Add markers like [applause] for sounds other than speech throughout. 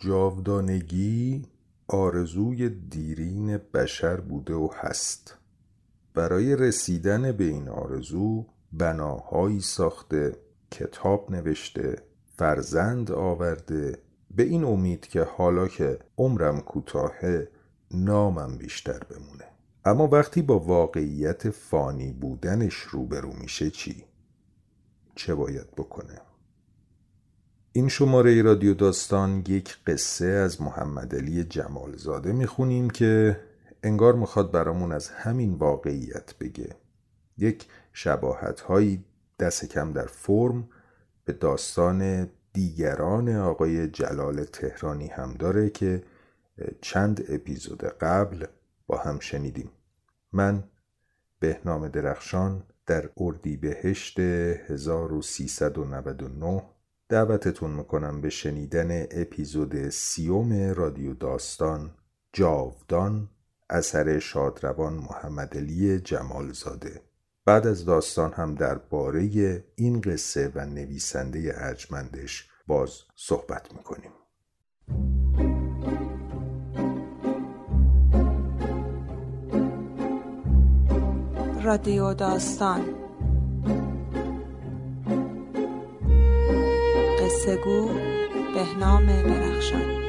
جاودانگی آرزوی دیرین بشر بوده و هست برای رسیدن به این آرزو بناهایی ساخته کتاب نوشته فرزند آورده به این امید که حالا که عمرم کوتاهه نامم بیشتر بمونه اما وقتی با واقعیت فانی بودنش روبرو میشه چی؟ چه باید بکنه؟ این شماره رادیو داستان یک قصه از محمد علی جمالزاده می‌خونیم که انگار می‌خواد برامون از همین واقعیت بگه. یک شباهت هایی دست کم در فرم به داستان دیگران آقای جلال تهرانی هم داره که چند اپیزود قبل با هم شنیدیم. من بهنام درخشان در اردیبهشت 1399 دعوتتون می‌کنم به شنیدن اپیزود سیوم رادیو داستان جاودان اثر شادروان محمد علی جمالزاده. بعد از داستان هم درباره این قصه و نویسنده ارجمندش باز صحبت می‌کنیم. رادیو داستان قصه گو بهنام درخشان.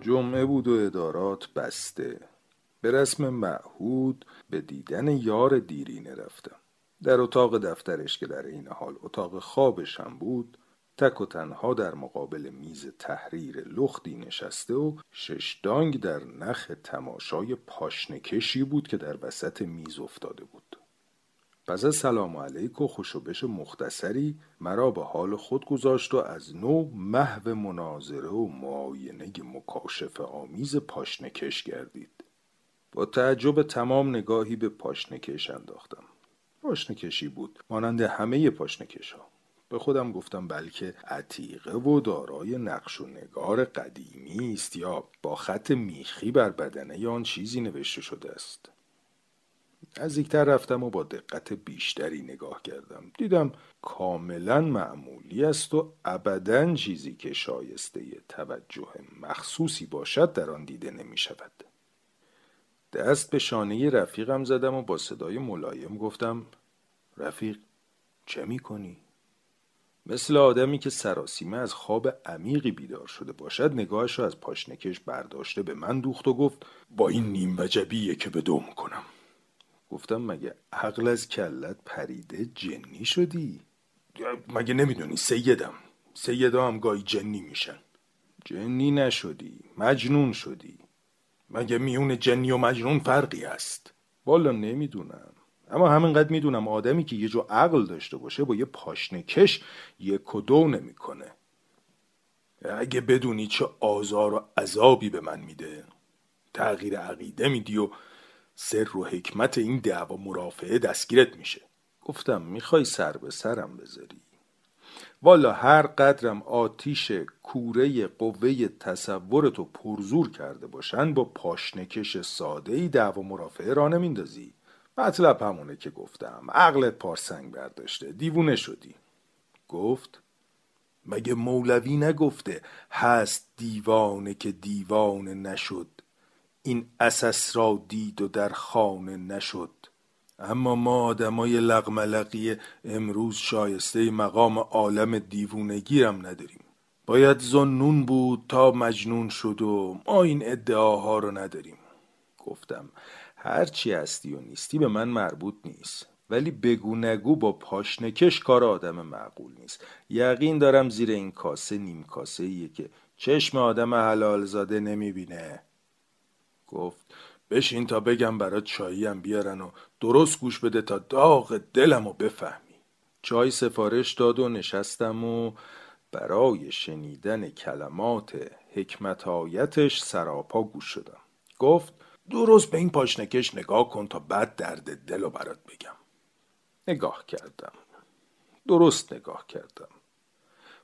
جمعه بود و ادارات بسته. به رسم معهود به دیدن یار دیرینه رفتم. در اتاق دفترش که در این حال اتاق خوابش هم بود تک و تنها در مقابل میز تحریر لختی نشسته و ششدانگ در نخ تماشای پاشنکشی بود که در وسط میز افتاده بود. پس از سلام علیک و خوشوبش مختصری مرا به حال خود گذاشت و از نو محو مناظره و معاینه مکاشف آمیز پاشنکش گردید. با تعجب تمام نگاهی به پاشنکش انداختم. پاشنکشی بود مانند همه پاشنکش ها به خودم گفتم بلکه عتیقه و دارای نقش و نگار قدیمی است یا با خط میخی بر بدنه یا آن چیزی نوشته شده است. نزدیکتر رفتم و با دقت بیشتری نگاه کردم. دیدم کاملا معمولی است و ابدا چیزی که شایسته توجه مخصوصی باشد در آن دیده نمی شود دست به شانه رفیقم زدم و با صدای ملایم گفتم رفیق چه می کنی؟ مثل آدمی که سراسیمه از خواب عمیقی بیدار شده باشد نگاهش را از پاشنکش برداشته به من دوخت و گفت با این نیم وجبیه که به دوم کنم. گفتم مگه عقل از کلت پریده جنی شدی؟ مگه نمی‌دونی سیدم؟ سیدا هم گاهی جنی میشن. جنی نشدی مجنون شدی. مگه میون جنی و مجنون فرقی هست؟ والا نمی‌دونم. اما همینقدر می‌دونم آدمی که یه جو عقل داشته باشه با یه پاشنکش یک و دو نمی‌کنه. اگه بدونی چه آزار و عذابی به من میده. تغییر عقیده میدی و سر و حکمت این دعوا مرافعه دستگیرت میشه. گفتم می‌خوای سر به سرم بذاری. والا هر قدرم آتیش کوره قوه تصورتو پرزور کرده باشن با پاشنکش ساده ای دعوا مرافعه را نمیندازی. مطلب همونه که گفتم. عقلت پارسنگ برداشته. دیوونه شدی. گفت مگه مولوی نگفته هست دیوانه که دیوانه نشد؟ این اساس را دید و در خانه نشد. اما ما آدمای لغملقی امروز شایسته مقام عالم دیوونگیرم نداریم. باید زنون بود تا مجنون شد و ما این ادعاها رو نداریم. گفتم هرچی هستی و نیستی به من مربوط نیست. ولی بگو نگو با پاشنکش کار آدم معقول نیست. یقین دارم زیر این کاسه نیم کاسه ایه که چشم آدم حلال زاده نمی‌بینه. گفت بشین تا بگم برات چاییم بیارن و درست گوش بده تا داغ دلم و بفهمی. چای سفارش داد و نشستم و برای شنیدن کلمات حکمتایتش سراپا گوش شدم. گفت درست به این پاشنکش نگاه کن تا بعد درد دل و برات بگم. نگاه کردم. درست نگاه کردم.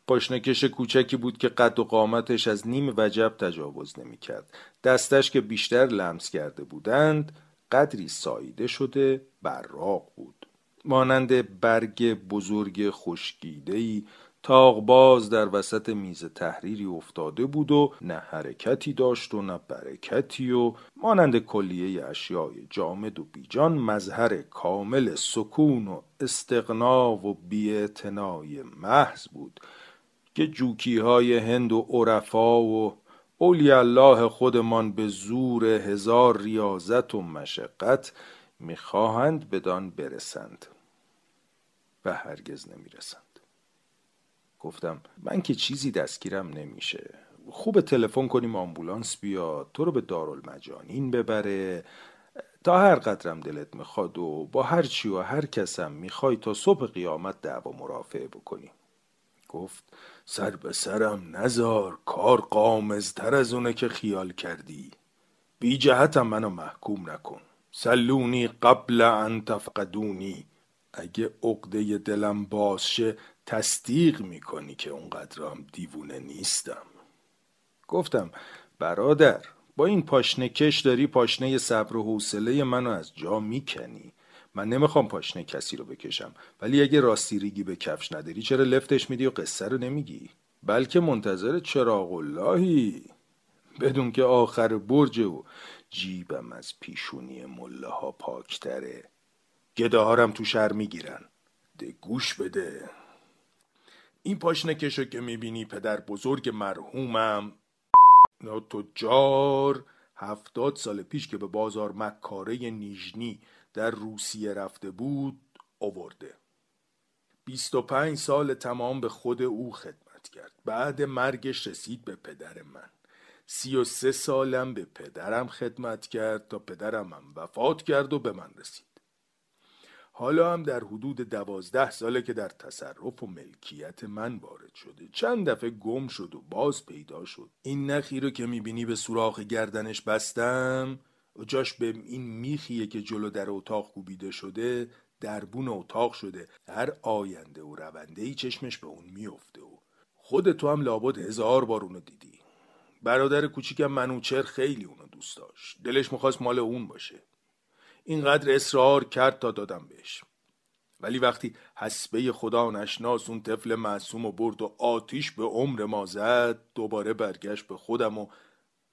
پاشنکش کوچکی بود که قد و قامتش از نیم وجب تجاوز نمی‌کرد. دستش که بیشتر لمس کرده بودند قدری ساییده شده براق بود. مانند برگ بزرگ خشکیدهی تاق باز در وسط میز تحریری افتاده بود و نه حرکتی داشت و نه برکتی و مانند کلیه اشیای جامد و بیجان مظهر کامل سکون و استقنا و بیعتنای محض بود که جوکی های هند و عرفا و اولی الله خودمان به زور هزار ریاضت و مشقت می‌خواهند بدان برسند و هرگز نمی‌رسند. گفتم من که چیزی دستگیرم نمیشه. خوب تلفن کنیم آمبولانس بیاد تو رو به دارالمجانین ببره. تا هر قدرم دلت می‌خواد و با هر چی و هر کسم می‌خوای تا صبح قیامت دعوا مرافعه بکنی گفت سر به سرم نزار کار قامزتر از اونه که خیال کردی. بی جهتم منو محکوم نکن. سلونی قبل ان تفقدونی. اگه عقده دلم بازشه تصدیق می‌کنی که اونقدرام دیوونه نیستم. گفتم برادر با این پاشنه کش داری پاشنه صبر و حوصله منو از جا می‌کنی. من نمی‌خوام پاشنه کسی رو بکشم. ولی اگه راستی ریگی به کفش نداری چرا لفتش میدی و قصه رو نمیگی؟ بلکه منتظر چراغ اللهی. بدون که آخر برج و جیبم از پیشونی مله ها پاکتره. گداهارم تو شهر می‌گیرن. ده گوش بده. این پاشنه کشو که می‌بینی پدر بزرگ مرحومم. تجار هفتاد سال پیش که به بازار مکاره نیژنی در روسیه رفته بود آورده. بیست و پنج سال تمام به خود او خدمت کرد. بعد مرگش رسید به پدر من. سی و سه سالم به پدرم خدمت کرد تا پدرم هم وفات کرد و به من رسید. حالا هم در حدود دوازده ساله که در تصرف و ملکیت من وارد شده. چند دفعه گم شد و باز پیدا شد. این نخی رو که می‌بینی به سوراخ گردنش بستم جاش به این میخیه که جلو در اتاق کوبیده شده دربون اتاق شده. هر آینده و رونده ای چشمش به اون میفته و خود تو هم لابد هزار بار اونو دیدی. برادر کوچیکم منوچر خیلی اونو دوست داشت. دلش می‌خواست مال اون باشه. اینقدر اصرار کرد تا دادم بهش. ولی وقتی حسبه خدا نشناس اون طفل معصوم و برد و آتیش به عمر ما زد دوباره برگشت به خودم و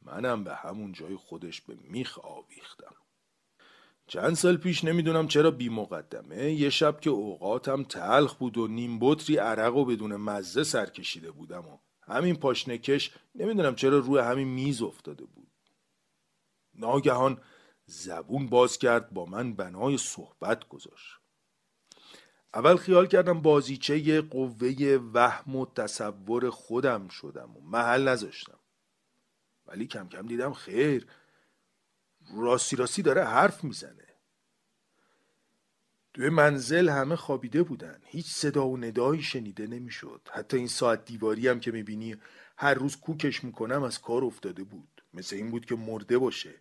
منم به همون جای خودش به میخ آویختم. چند سال پیش نمی‌دونم چرا بی مقدمه یه شب که اوقاتم تلخ بود و نیم بطری عرق و بدون مزه سر کشیده بودم و همین پاشنکش نمی‌دونم چرا روی همین میز افتاده بود. ناگهان زبون باز کرد با من بنای صحبت گذاشت. اول خیال کردم بازیچه قوه وهم و تصور خودم شدم و محل نذاشتم. ولی کم کم دیدم خیر راستی راستی داره حرف می‌زنه. توی منزل همه خوابیده بودن. هیچ صدا و ندایی شنیده نمی‌شد. حتی این ساعت دیواری هم که می‌بینی هر روز کوکش می‌کنم از کار افتاده بود. مثل این بود که مرده باشه.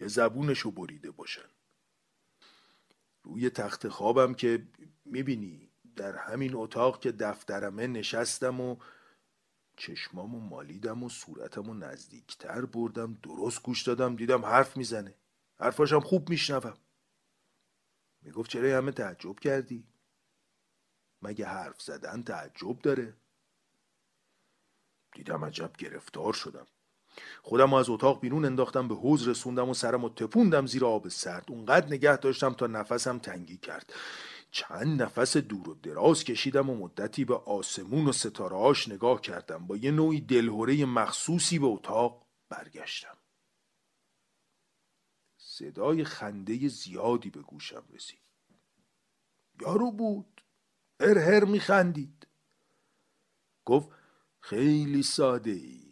یا زبونشو بریده باشن روی تخت خوابم که می‌بینی در همین اتاق که دفترمه نشستم و چشمامو مالیدم و صورتمو نزدیکتر بردم درست گوش دادم دیدم حرف می‌زنه حرفاشم خوب میشنوم می‌گفت چرا همه تعجب کردی؟ مگه حرف زدن تعجب داره؟ دیدم عجب گرفتار شدم خودم از اتاق بیرون انداختم به حوز رسوندم و سرم و تپوندم زیر آب سرد. اونقدر نگه داشتم تا نفسم تنگی کرد. چند نفس دور و دراز کشیدم و مدتی به آسمون و ستارهاش نگاه کردم. با یه نوعی دلهوره مخصوصی به اتاق برگشتم. صدای خنده زیادی به گوشم رسید. یارو بود. هر هر میخندید. گفت خیلی ساده ای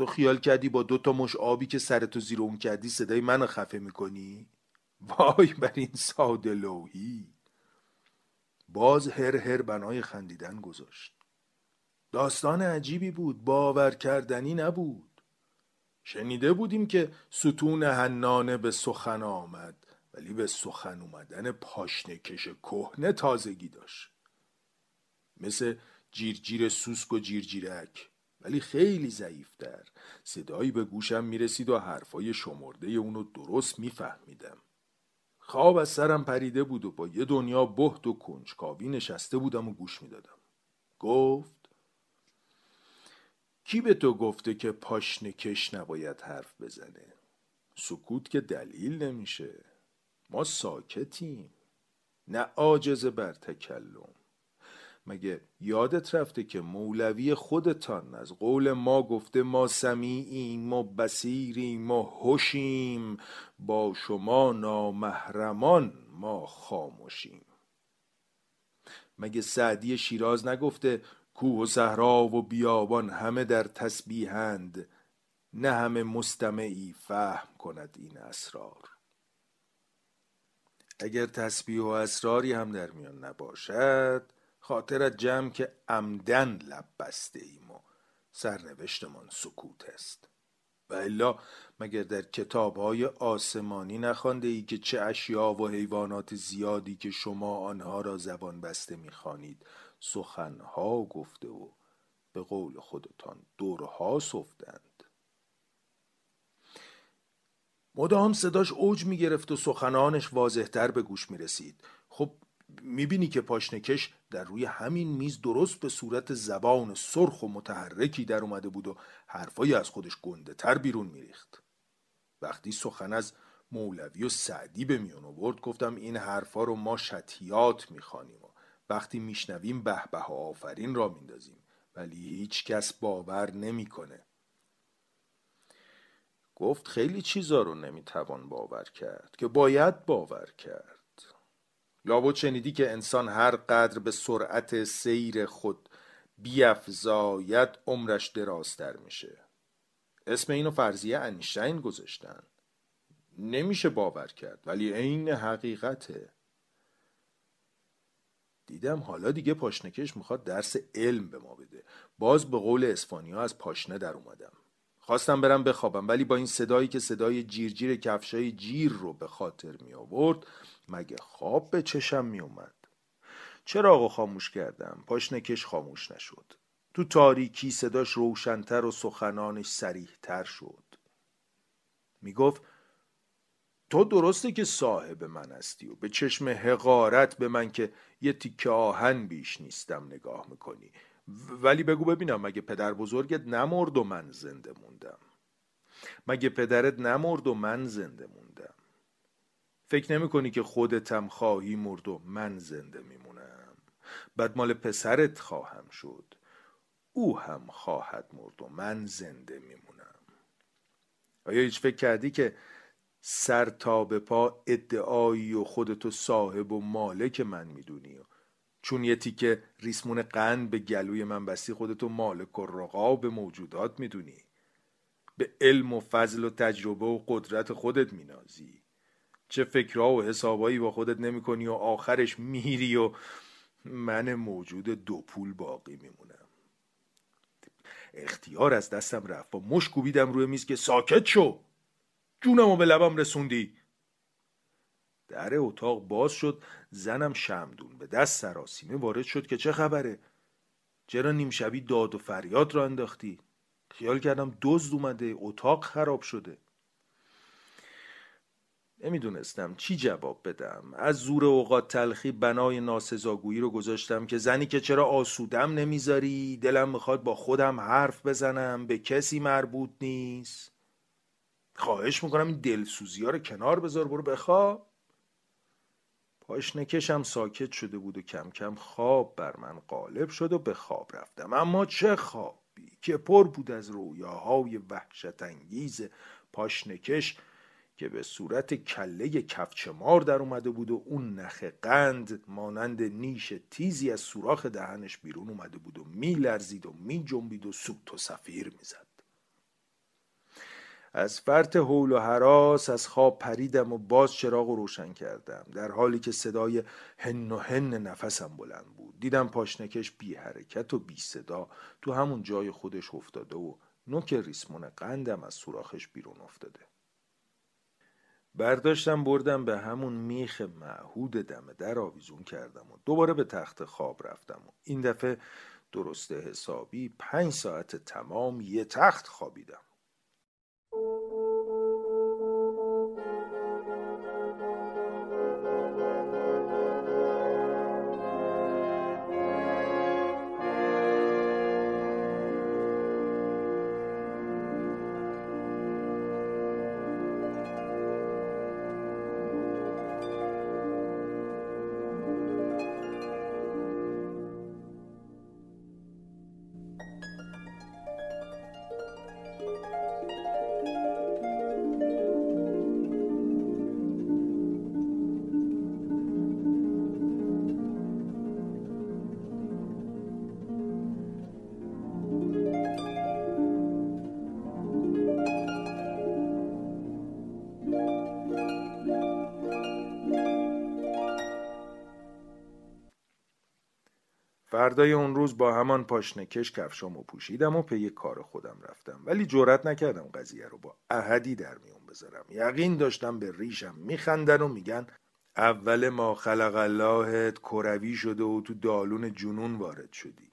تو خیال کردی با دو تا مش آبی که سرتو زیر اون کردی صدای منو خفه می‌کنی؟ وای بر این ساده لوحی. باز هر هر بنای خندیدن گذاشت. داستان عجیبی بود باور کردنی نبود. شنیده بودیم که ستون هنانه به سخن آمد ولی به سخن اومدن پاشنکش کهنه تازگی داشت. مثل جیرجیر سوسک و جیرجیرک. ولی خیلی ضعیفتر. صدایی به گوشم می‌رسید و حرفای شمرده اونو درست میفهمیدم. خواب از سرم پریده بود و با یه دنیا بهت و کنجکاوی نشسته بودم و گوش می‌دادم. گفت کی به تو گفته که پاشنه کش نباید حرف بزنه؟ سکوت که دلیل نمیشه. ما ساکتیم. نه عاجز بر تکلم. مگه یادت رفته که مولوی خودتان از قول ما گفته ما سمیعیم ما بسیریم ما هوشیم با شما نامحرمان ما خاموشیم. مگه سعدی شیراز نگفته کوه و صحرا و بیابان همه در تسبیحند؟ نه همه مستمعی فهم کند این اسرار. اگر تسبیح و اسراری هم در میان نباشد خاطرت جمع که عمدن لب بسته ایم و سرنوشتمان سکوت است. و الا مگر در کتاب های آسمانی نخوانده ای که چه اشیا و حیوانات زیادی که شما آنها را زبان بسته می‌خوانید؟ سخنها گفته و به قول خودتان دورها صفتند مدام صداش اوج می‌گرفت و سخنانش واضحتر به گوش می‌رسید. خب می‌بینی که پاشنکش در روی همین میز درست به صورت زبان سرخ و متحرکی در اومده بود و حرفایی از خودش گنده تر بیرون میریخت. وقتی سخن از مولوی و سعدی به میان آورد گفتم این حرفا رو ما شتیات می‌خوانیم و وقتی میشنویم به به آفرین را میندازیم ولی هیچ کس باور نمی‌کنه. گفت خیلی چیزا رو نمی‌توان باور کرد که باید باور کرد. لابد شنیدی که انسان هر قدر به سرعت سیر خود بیافزاید عمرش درازتر میشه. اسم اینو فرضیه انیشتین گذاشتن. نمیشه باور کرد ولی عین حقیقته. دیدم حالا دیگه پاشنکش می‌خواد درس علم به ما بده. باز به قول اسپانیا از پاشنه در اومدم. خواستم برم بخوابم ولی با این صدایی که صدای جیرجیر کفشای جیر رو به خاطر می آورد مگه خواب به چشم می اومد؟ چراغ خاموش کردم؟ پاشنکش خاموش نشد. تو تاریکی صداش روشنتر و سخنانش سریحتر شد. می گفت تو درسته که صاحب من هستی و به چشم حقارت به من که یه تیکه آهن بیش نیستم نگاه می‌کنی. ولی بگو ببینم مگه پدر بزرگت نمرد و من زنده موندم؟ مگه پدرت نمرد و من زنده موندم؟ فکر نمی کنی که خودتم خواهی مرد و من زنده میمونم بعد مال پسرت خواهم شد. او هم خواهد مرد و من زنده میمونم آیا هیچ فکر کردی که سر تا به پا ادعایی و خودتو صاحب و مالک من می‌دونی؟ چون یه تیکه ریسمون قند به گلوی من بستی خودتو مالک و رقاب موجودات می‌دونی. به علم و فضل و تجربه و قدرت خودت مینازی. چه فکرها و حسابایی با خودت نمی کنی و آخرش میری و من موجود دو پول باقی میمونم. اختیار از دستم رفت و مش کوبیدم روی میز که ساکت شو. جونمو به لبم رسوندی. در اتاق باز شد زنم شمدون به دست سراسیمه وارد شد که چه خبره؟ چرا نیم شبی داد و فریاد را انداختی؟ خیال کردم دزد اومده اتاق خراب شده. نمی‌دونستم چی جواب بدم. از زور اوقات تلخی بنای ناسزاگویی رو گذاشتم که زنی که چرا آسودم نمی‌ذاری؟ دلم می‌خواد با خودم حرف بزنم به کسی مربوط نیست. خواهش می‌کنم این دلسوزی ها رو کنار بذار برو بخواب. پاشنکشم ساکت شده بود و کم کم خواب بر من غالب شد و به خواب رفتم. اما چه خوابی که پر بود از رویاهای وحشت انگیز پاشنکش که به صورت کله کفچمار در اومده بود و اون نخ قند مانند نیش تیزی از سوراخ دهنش بیرون اومده بود و میلرزید و میجنبید و سوت و سفیر می‌زد. از فرط حول و حراس از خواب پریدم و باز چراغ رو روشن کردم در حالی که صدای هن و هن نفسم بلند بود. دیدم پاشنکش بی حرکت و بی صدا تو همون جای خودش افتاده و نوک ریسمون قندم از سوراخش بیرون افتاده. برداشتم بردم به همون میخ معهود دم در آویزون کردم و دوباره به تخت خواب رفتم و این دفعه درست حسابی پنج ساعت تمام یه تخت خوابیدم. فردای اون روز با همان پاشنکش کفشامو پوشیدم و پی کار خودم رفتم. ولی جرأت نکردم قضیه رو با احدی در میون بذارم. یقین داشتم به ریشم میخندن و میگن اول ما خلق اللهت کروی شده و تو دالون جنون وارد شدی.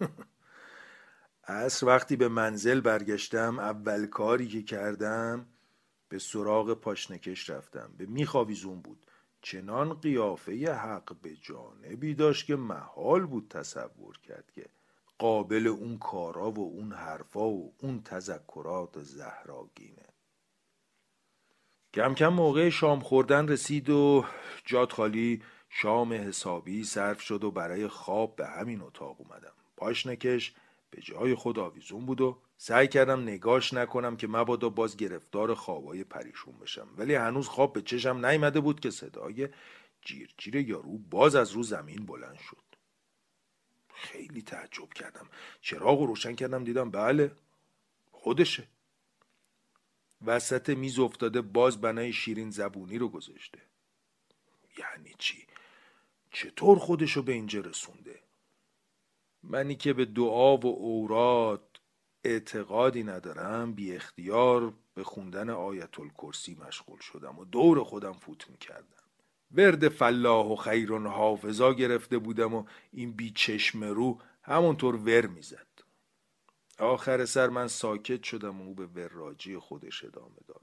[laughs] عصر وقتی به منزل برگشتم اول کاری که کردم به سراغ پاشنکش رفتم. به میخاویزون بود. چنان قیافه حق به جانبی داشت که محال بود تصور کرد که قابل اون کارا و اون حرفا و اون تذکرات زهراگینه. کم کم موقع شام خوردن رسید و جاد خالی شام حسابی صرف شد و برای خواب به همین اتاق اومدم. پاشنکش به جای خود آویزون بود و سعی کردم نگاش نکنم که مبادا باز گرفتار خوابای پریشون بشم. ولی هنوز خواب به چشم نیامده بود که صدای جیرجیر یارو باز از رو زمین بلند شد. خیلی تعجب کردم. چراغ رو روشن کردم دیدم بله خودشه. وسط میز افتاده باز بنای شیرین زبونی رو گذاشته. یعنی چی؟ چطور خودشو به اینجا رسونده؟ منی که به دعا و اوراد اعتقادی ندارم بی اختیار به خوندن آیت الکرسی مشغول شدم و دور خودم فوت می‌کردم. ورد فلاح و خیرون حافظا گرفته بودم و این بی چشم رو همونطور ور می‌زد. آخر سر من ساکت شدم و او به وراجی خودش ادامه داد.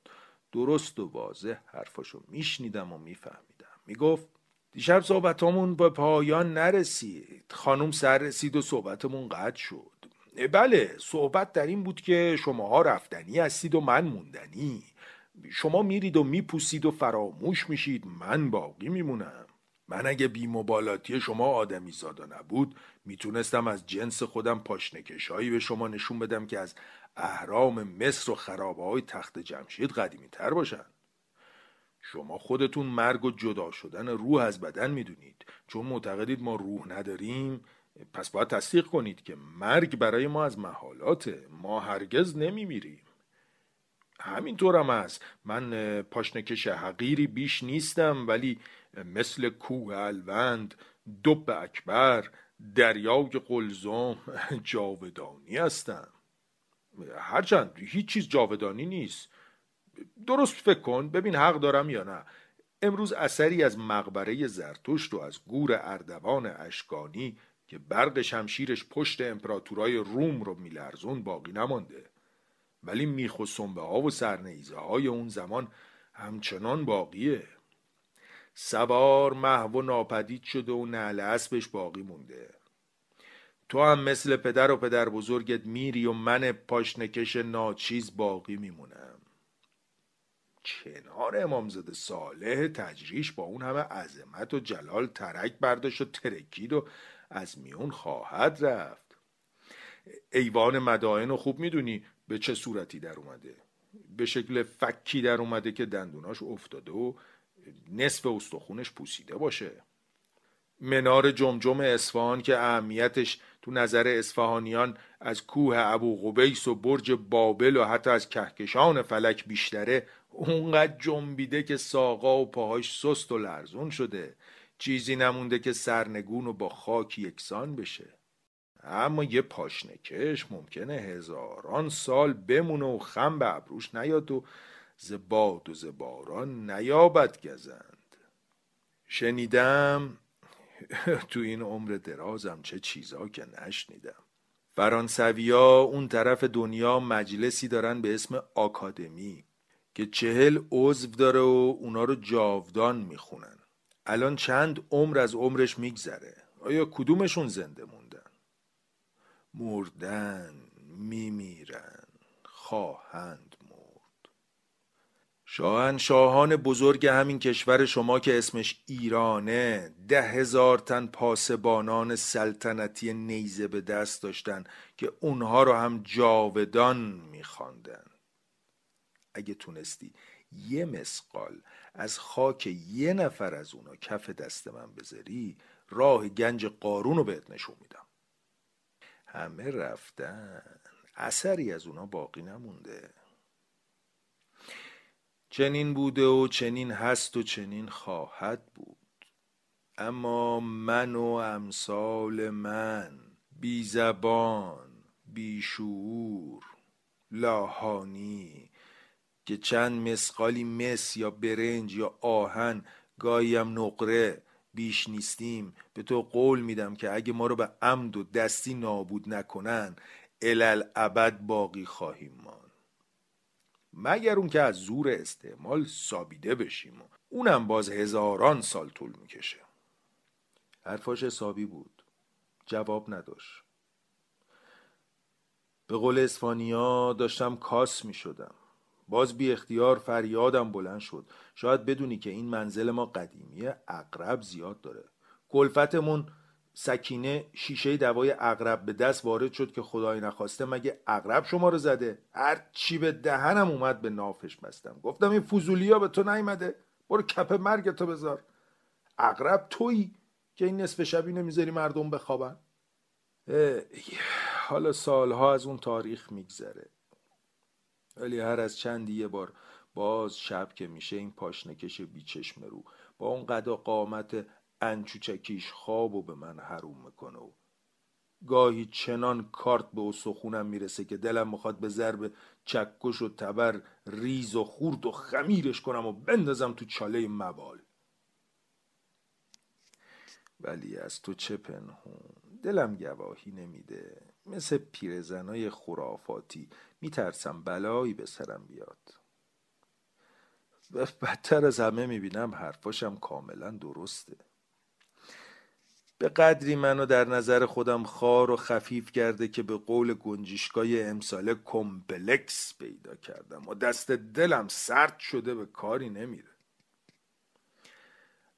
درست و واضح حرفاشو میشنیدم و میفهمیدم. می‌گفت دیشب صحبتامون به پایان نرسید. خانم سر رسید و صحبتمون قطع شد. بله صحبت در این بود که شماها رفتنی هستید و من موندنی. شما میرید و میپوسید و فراموش میشید من باقی میمونم. من اگه بیمبالاتی شما آدمی زادا نبود می‌تونستم از جنس خودم پاشنکشایی به شما نشون بدم که از اهرام مصر و خرابه های تخت جمشید قدیمی تر باشن. شما خودتون مرگ و جدا شدن روح از بدن می‌دونید. چون معتقدید ما روح نداریم پس باید تصدیق کنید که مرگ برای ما از محالاته. ما هرگز نمیمیریم. همینطور هم است من پاشنکش حقیری بیش نیستم ولی مثل کوه الوند دب اکبر دریای قلزم [laughs] جاودانی هستم. هرچند هیچ چیز جاودانی نیست. درست فکر کن ببین حق دارم یا نه. امروز اثری از مقبره زرتشت و از گور اردوان اشکانی که برق شمشیرش پشت امپراتورای روم رو میلرزون باقی نمانده. ولی میخ و سنبه ها و سرنیزه های اون زمان همچنان باقیه. سوار محو و ناپدید شده و نعل اسبش باقی مونده. تو هم مثل پدر و پدر بزرگت میری و من پاشنکش ناچیز باقی میمونم. کنار امامزاده صالح تجریش با اون همه عظمت و جلال ترک برداشت و ترکید و از میون خواهد رفت. ایوان مدائن رو خوب می‌دونی به چه صورتی در اومده. به شکل فکی در اومده که دندوناش افتاده و نصف استخونش پوسیده باشه. منار جمجم اصفهان که اهمیتش تو نظر اصفهانیان از کوه ابو قبیس و برج بابل و حتی از کهکشان فلک بیشتره اونقدر جنبیده که ساقا و پاهاش سست و لرزون شده. چیزی نمونده که سرنگون و با خاک یکسان بشه. اما یه پاشنکش ممکنه هزاران سال بمونه و خم به ابروش نیاد و زباد و زباران نیابد گزند. شنیدم؟ [laughs] تو این عمر درازم چه چیزا که نشنیدم. فرانسویا اون طرف دنیا مجلسی دارن به اسم آکادمی که چهل عضو داره و اونا رو جاودان می‌خونن. الان چند عمر از عمرش میگذره؟ آیا کدومشون زنده موندن؟ مردن میمیرن خواهند مرد. شاهنشاهان بزرگ همین کشور شما که اسمش ایرانه ده هزار تن پاسبانان سلطنتی نیزه به دست داشتن که اونها رو هم جاودان میخواندن. اگه تونستی یه مسقال از خاک یه نفر از اونا کف دست من بذاری راه گنج قارون رو بهت نشون میدم. همه رفتن. اثری از اونا باقی نمونده. چنین بوده و چنین هست و چنین خواهد بود. اما من و امثال من بی زبان بی شعور لاهانی که چند مسقالی مس یا برنج یا آهن گاهیم نقره بیش نیستیم. به تو قول میدم که اگه ما رو به عمد و دستی نابود نکنن الال ابد باقی خواهیم مان مگر اون که از زور استعمال سابیده بشیم و اونم باز هزاران سال طول می‌کشه. حرفاش حسابی بود. جواب نداشت. به قول اسفانیا داشتم کاس می شدم باز بی اختیار فریادم بلند شد. شاید بدونی که این منزل ما قدیمیه اقرب زیاد داره. کلفتمون سکینه شیشه دوای اقرب به دست وارد شد که خدای نخواسته مگه اقرب شما رو زده؟ هر چی به دهنم اومد به نافش بستم. گفتم این فوزولیا به تو نیمده برو کپ مرگ تو بذار. اقرب تویی که این نصف شبی نمی‌ذاری مردم بخوابن؟ حالا سالها از اون تاریخ میگذره. ولی هر از چندی یه بار باز شب که میشه این پاشنکش بیچشم رو با اون قد قامت انچوچکیش خواب و به من حروم می‌کنه و گاهی چنان کارت به استخونم می‌رسه که دلم می‌خواد به ضرب چکش و تبر ریز و خورد و خمیرش کنم و بندازم تو چاله مبال ولی از تو چه پنهون؟ دلم گواهی نمیده. مثل پیرزنای خرافاتی میترسم بلایی به سرم بیاد. بدتر از همه می‌بینم حرفاشم کاملا درسته. به قدری منو در نظر خودم خار و خفیف کرده که به قول گنجشگاه امساله کمپلکس پیدا کردم و دست دلم سرد شده به کاری نمیره.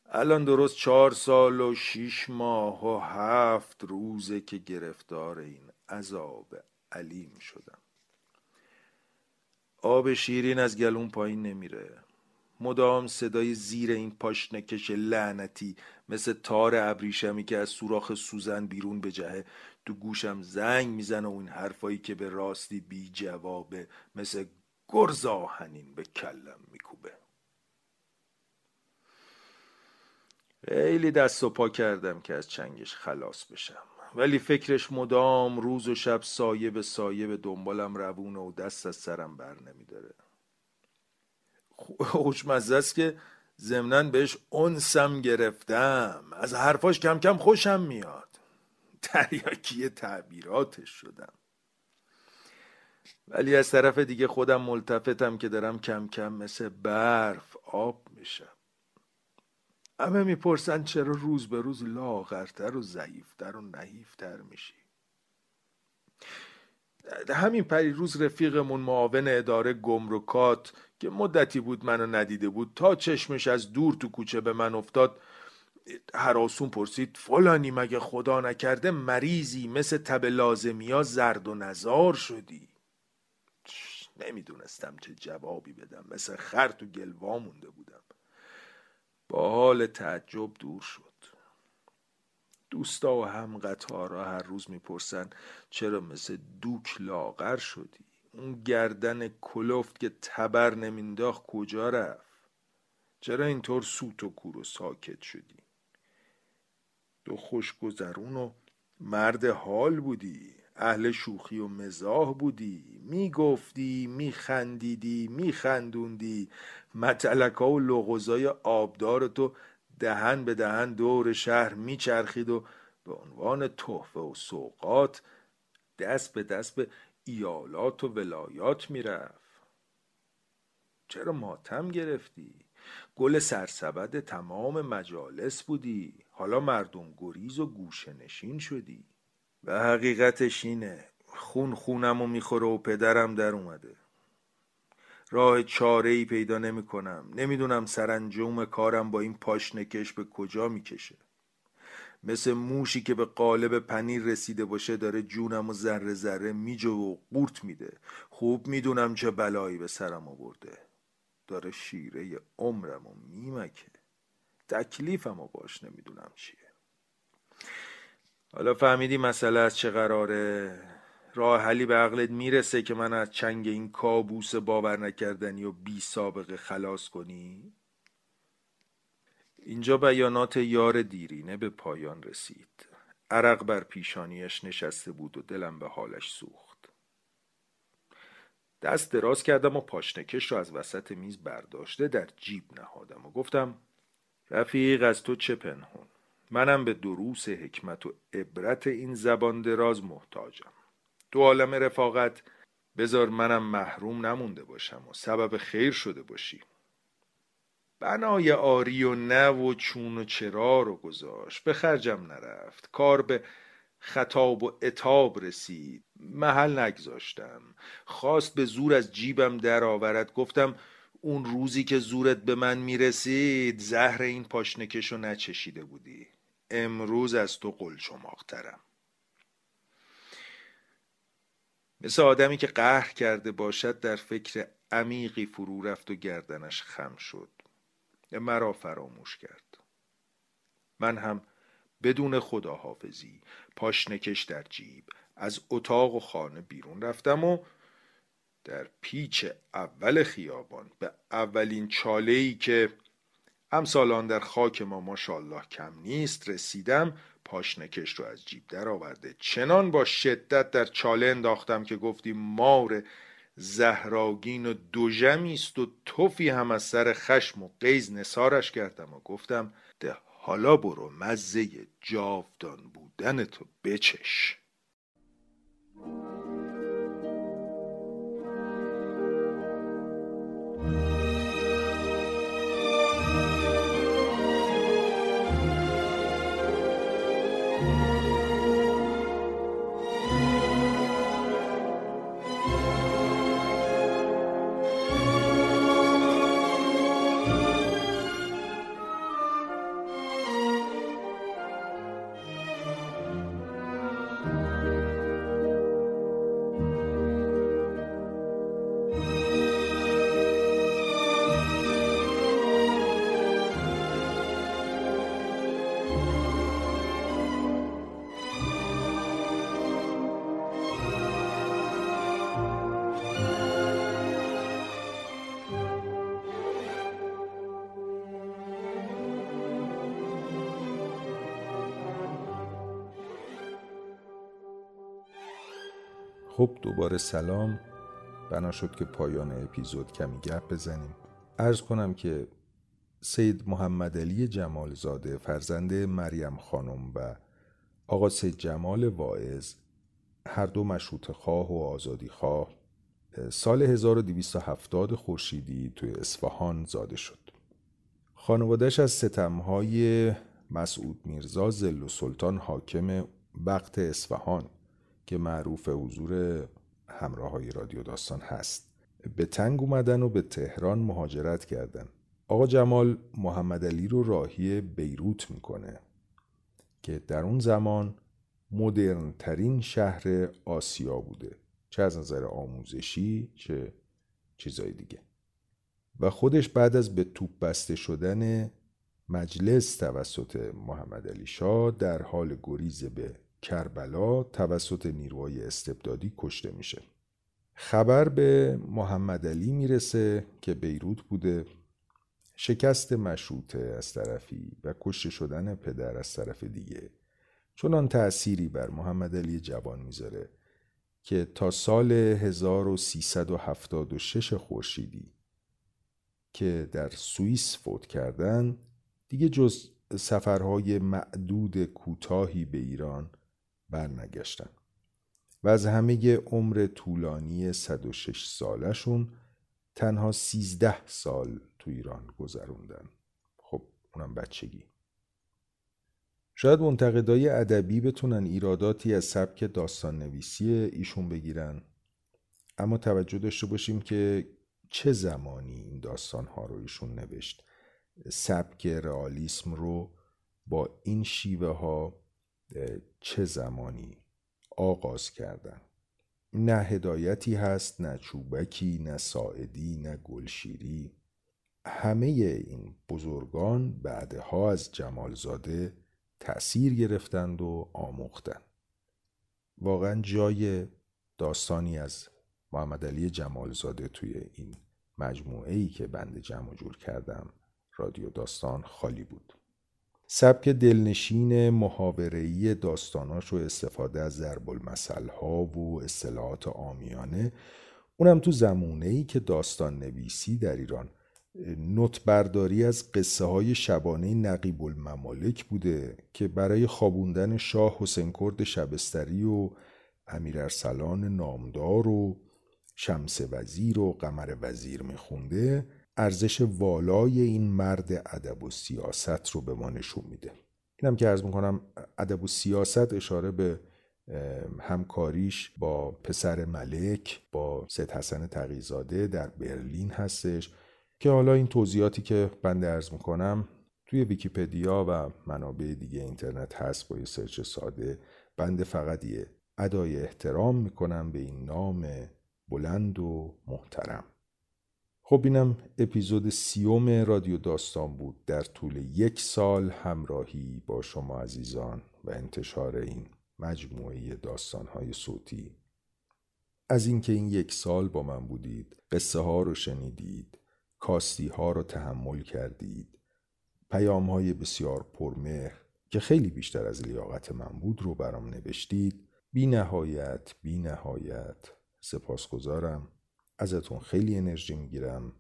الان درست چهار سال و شیش ماه و هفت روزه که گرفتار این عذاب علیم شدم. آب شیرین از گلون پایین نمیره. مدام صدای زیر این پاشنکش لعنتی مثل تار ابریشمی که از سوراخ سوزن بیرون به جهه تو گوشم زنگ می‌زنه و این حرفایی که به راستی بی جوابه مثل گرز آهنین به کلم میکوبه. خیلی دست و پا کردم که از چنگش خلاص بشم. ولی فکرش مدام روز و شب سایه به سایه به دنبالم روونه و دست از سرم بر نمیداره. خوشمزه است که ضمنا بهش انسم گرفتم. از حرفاش کم کم خوشم میاد. تریاکی تعبیراتش شدم. ولی از طرف دیگه خودم ملتفتم که دارم کم کم مثل برف آب میشم. همه می‌پرسن چرا روز به روز لاغرتر و ضعیفتر و نحیفتر میشی؟ همین پری روز رفیقمون معاون اداره گمرکات که مدتی بود منو ندیده بود تا چشمش از دور تو کوچه به من افتاد هراسون پرسید فلانی مگه خدا نکرده مریضی مثل تب لازمی ها زرد و نزار شدی؟ نمی‌دونستم چه جوابی بدم مثل خر تو گلوا مونده بودم با حال تعجب دور شد. دوستا و هم قطارا هر روز می‌پرسن چرا مثل دوک لاغر شدی؟ اون گردن کلفت که تبر نمینداخت کجا رفت؟ چرا اینطور سوت و کور و ساکت شدی؟ تو خوشگذرون و مرد حال بودی. اهل شوخی و مزاح بودی. می‌گفتی میخندیدی میخندوندی. متلکا و لغوزای آبدار تو دهن به دهن دور شهر میچرخید و به عنوان تحفه و سوقات دست به دست به ایالات و ولایات می‌رفت. چرا ماتم گرفتی؟ گل سرسبد تمام مجالس بودی. حالا مردم گریز و گوشه نشین شدی. و حقیقتش اینه. خون خونم و می‌خوره و پدرم در اومده. راه چاره ای پیدا نمی کنم نمی‌دونم سرانجام کارم با این پاشنکش به کجا می‌کشه. مثل موشی که به قالب پنیر رسیده باشه داره جونم و ذره ذره میجه و قورت میده. خوب می‌دونم چه بلایی به سرم آورده. داره شیره عمرم و میمکه. تکلیفم و باش نمی‌دونم چیه. حالا فهمیدی مسئله از چه قراره؟ راه حلی به عقلت می‌رسه که من از چنگ این کابوس باور نکردنی و بی سابقه خلاص کنی؟ اینجا بیانات یار دیرینه به پایان رسید. عرق بر پیشانیش نشسته بود و دلم به حالش سوخت. دست دراز کردم و پاشنکش را از وسط میز برداشته در جیب نهادم و گفتم رفیق از تو چه پنهون؟ منم به دروس حکمت و عبرت این زبان دراز محتاجم. تو عالم رفاقت بذار منم محروم نمونده باشم و سبب خیر شده باشی. بنای آری و نه و چون و چرا رو گذاشت. به خرجم نرفت. کار به خطاب و اتاب رسید. محل نگذاشتم. خواست به زور از جیبم در آورد گفتم اون روزی که زورت به من می‌رسید زهر این پاشنکشو نچشیده بودی. امروز از تو قل ترم مثل آدمی که قهر کرده باشد در فکر عمیقی فرو رفت و گردنش خم شد. مرا فراموش کرد. من هم بدون خداحافظی پاشنکش در جیب از اتاق و خانه بیرون رفتم و در پیچ اول خیابان به اولین چاله ای که امسالان در خاک ما ماشاءالله کم نیست. رسیدم پاشنکش رو از جیب در آورده چنان با شدت در چاله انداختم که گفتی مار زهراگین و دوژمی و توفی هم از سر خشم و قیز نسارش کردم و گفتم ده حالا برو مزه جاودان بودن تو بچش. خب دوباره سلام. بنا شد که پایان اپیزود کمی گپ بزنیم. ارز کنم که سید محمد علی جمال زاده فرزند مریم خانم و آقا سید جمال واعظ هر دو مشروط خواه و آزادی خواه سال 1270 خورشیدی توی اصفهان زاده شد. خانوادش از ستمهای مسعود میرزا زل و سلطان حاکم وقت اصفهان. که معروف حضور همراه های رادیو داستان هست. به تنگ اومدن و به تهران مهاجرت کردن. آقا جمال محمد علی رو راهی بیروت می‌کنه که در اون زمان مدرن ترین شهر آسیا بوده. چه از نظر آموزشی چه چیزای دیگه. و خودش بعد از به توپ بسته شدن مجلس توسط محمد علی شاه در حال گریز به کربلا توسط نیروهای استبدادی کشته میشه. خبر به محمد علی می‌رسه که بیروت بوده. شکست مشروطه از طرفی و کشته شدن پدر از طرف دیگه. چنان تأثیری بر محمد علی جوان می‌ذاره که تا سال 1376 خورشیدی که در سوئیس فوت کردن دیگه جز سفرهای معدود کوتاهی به ایران برنگشتن. و از همه عمر طولانی 106 سالشون تنها 13 سال تو ایران گذروندن. خب اونم بچگی. شاید منتقدای ادبی بتونن ایراداتی از سبک داستان نویسی ایشون بگیرن. اما توجه داشته باشیم که چه زمانی این داستان ها رو ایشون نوشت. سبک رئالیسم رو با این شیوه ها چه زمانی آغاز کردن؟ نه هدایتی هست نه چوبکی نه ساعدی نه گلشیری. همه این بزرگان بعدها از جمالزاده تأثیر گرفتند و آموختند. واقعا جای داستانی از محمد علی جمالزاده توی این مجموعه ای که بند جمع جور کردم رادیو داستان خالی بود. سبک دلنشین محاوره‌ای داستاناش و استفاده از ضرب ها و اصطلاحات آمیانه اونم تو زمونه ای که داستان نویسی در ایران. نوت برداری از قصه های شبانه نقیب الممالک بوده که برای خوابوندن شاه حسین کرد شبستری و امیر ارسلان نامدار و شمس وزیر و قمر وزیر میخونده. ارزش والای این مرد ادب و سیاست رو به ما نشون میده. اینم که عرض می‌کنم ادب و سیاست اشاره به همکاریش با پسر ملک با سید حسن تقیزاده در برلین هستش. که حالا این توضیحاتی که بنده عرض می‌کنم توی ویکیپدیا و منابع دیگه اینترنت هست با یه search ساده بنده فقط یه ادای احترام می‌کنم به این نام بلند و محترم. خب اینم اپیزود سیوم رادیو داستان بود. در طول یک سال همراهی با شما عزیزان و انتشار این مجموعه داستانهای صوتی. از اینکه این یک سال با من بودید قصه ها رو شنیدید کاستی ها رو تحمل کردید پیام های بسیار پرمهر که خیلی بیشتر از لیاقت من بود رو برام نوشتید بی نهایت بی نهایت سپاسگزارم. ازتون خیلی انرژی می‌گیرم.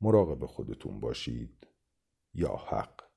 مراقب خودتون باشید. یا حق.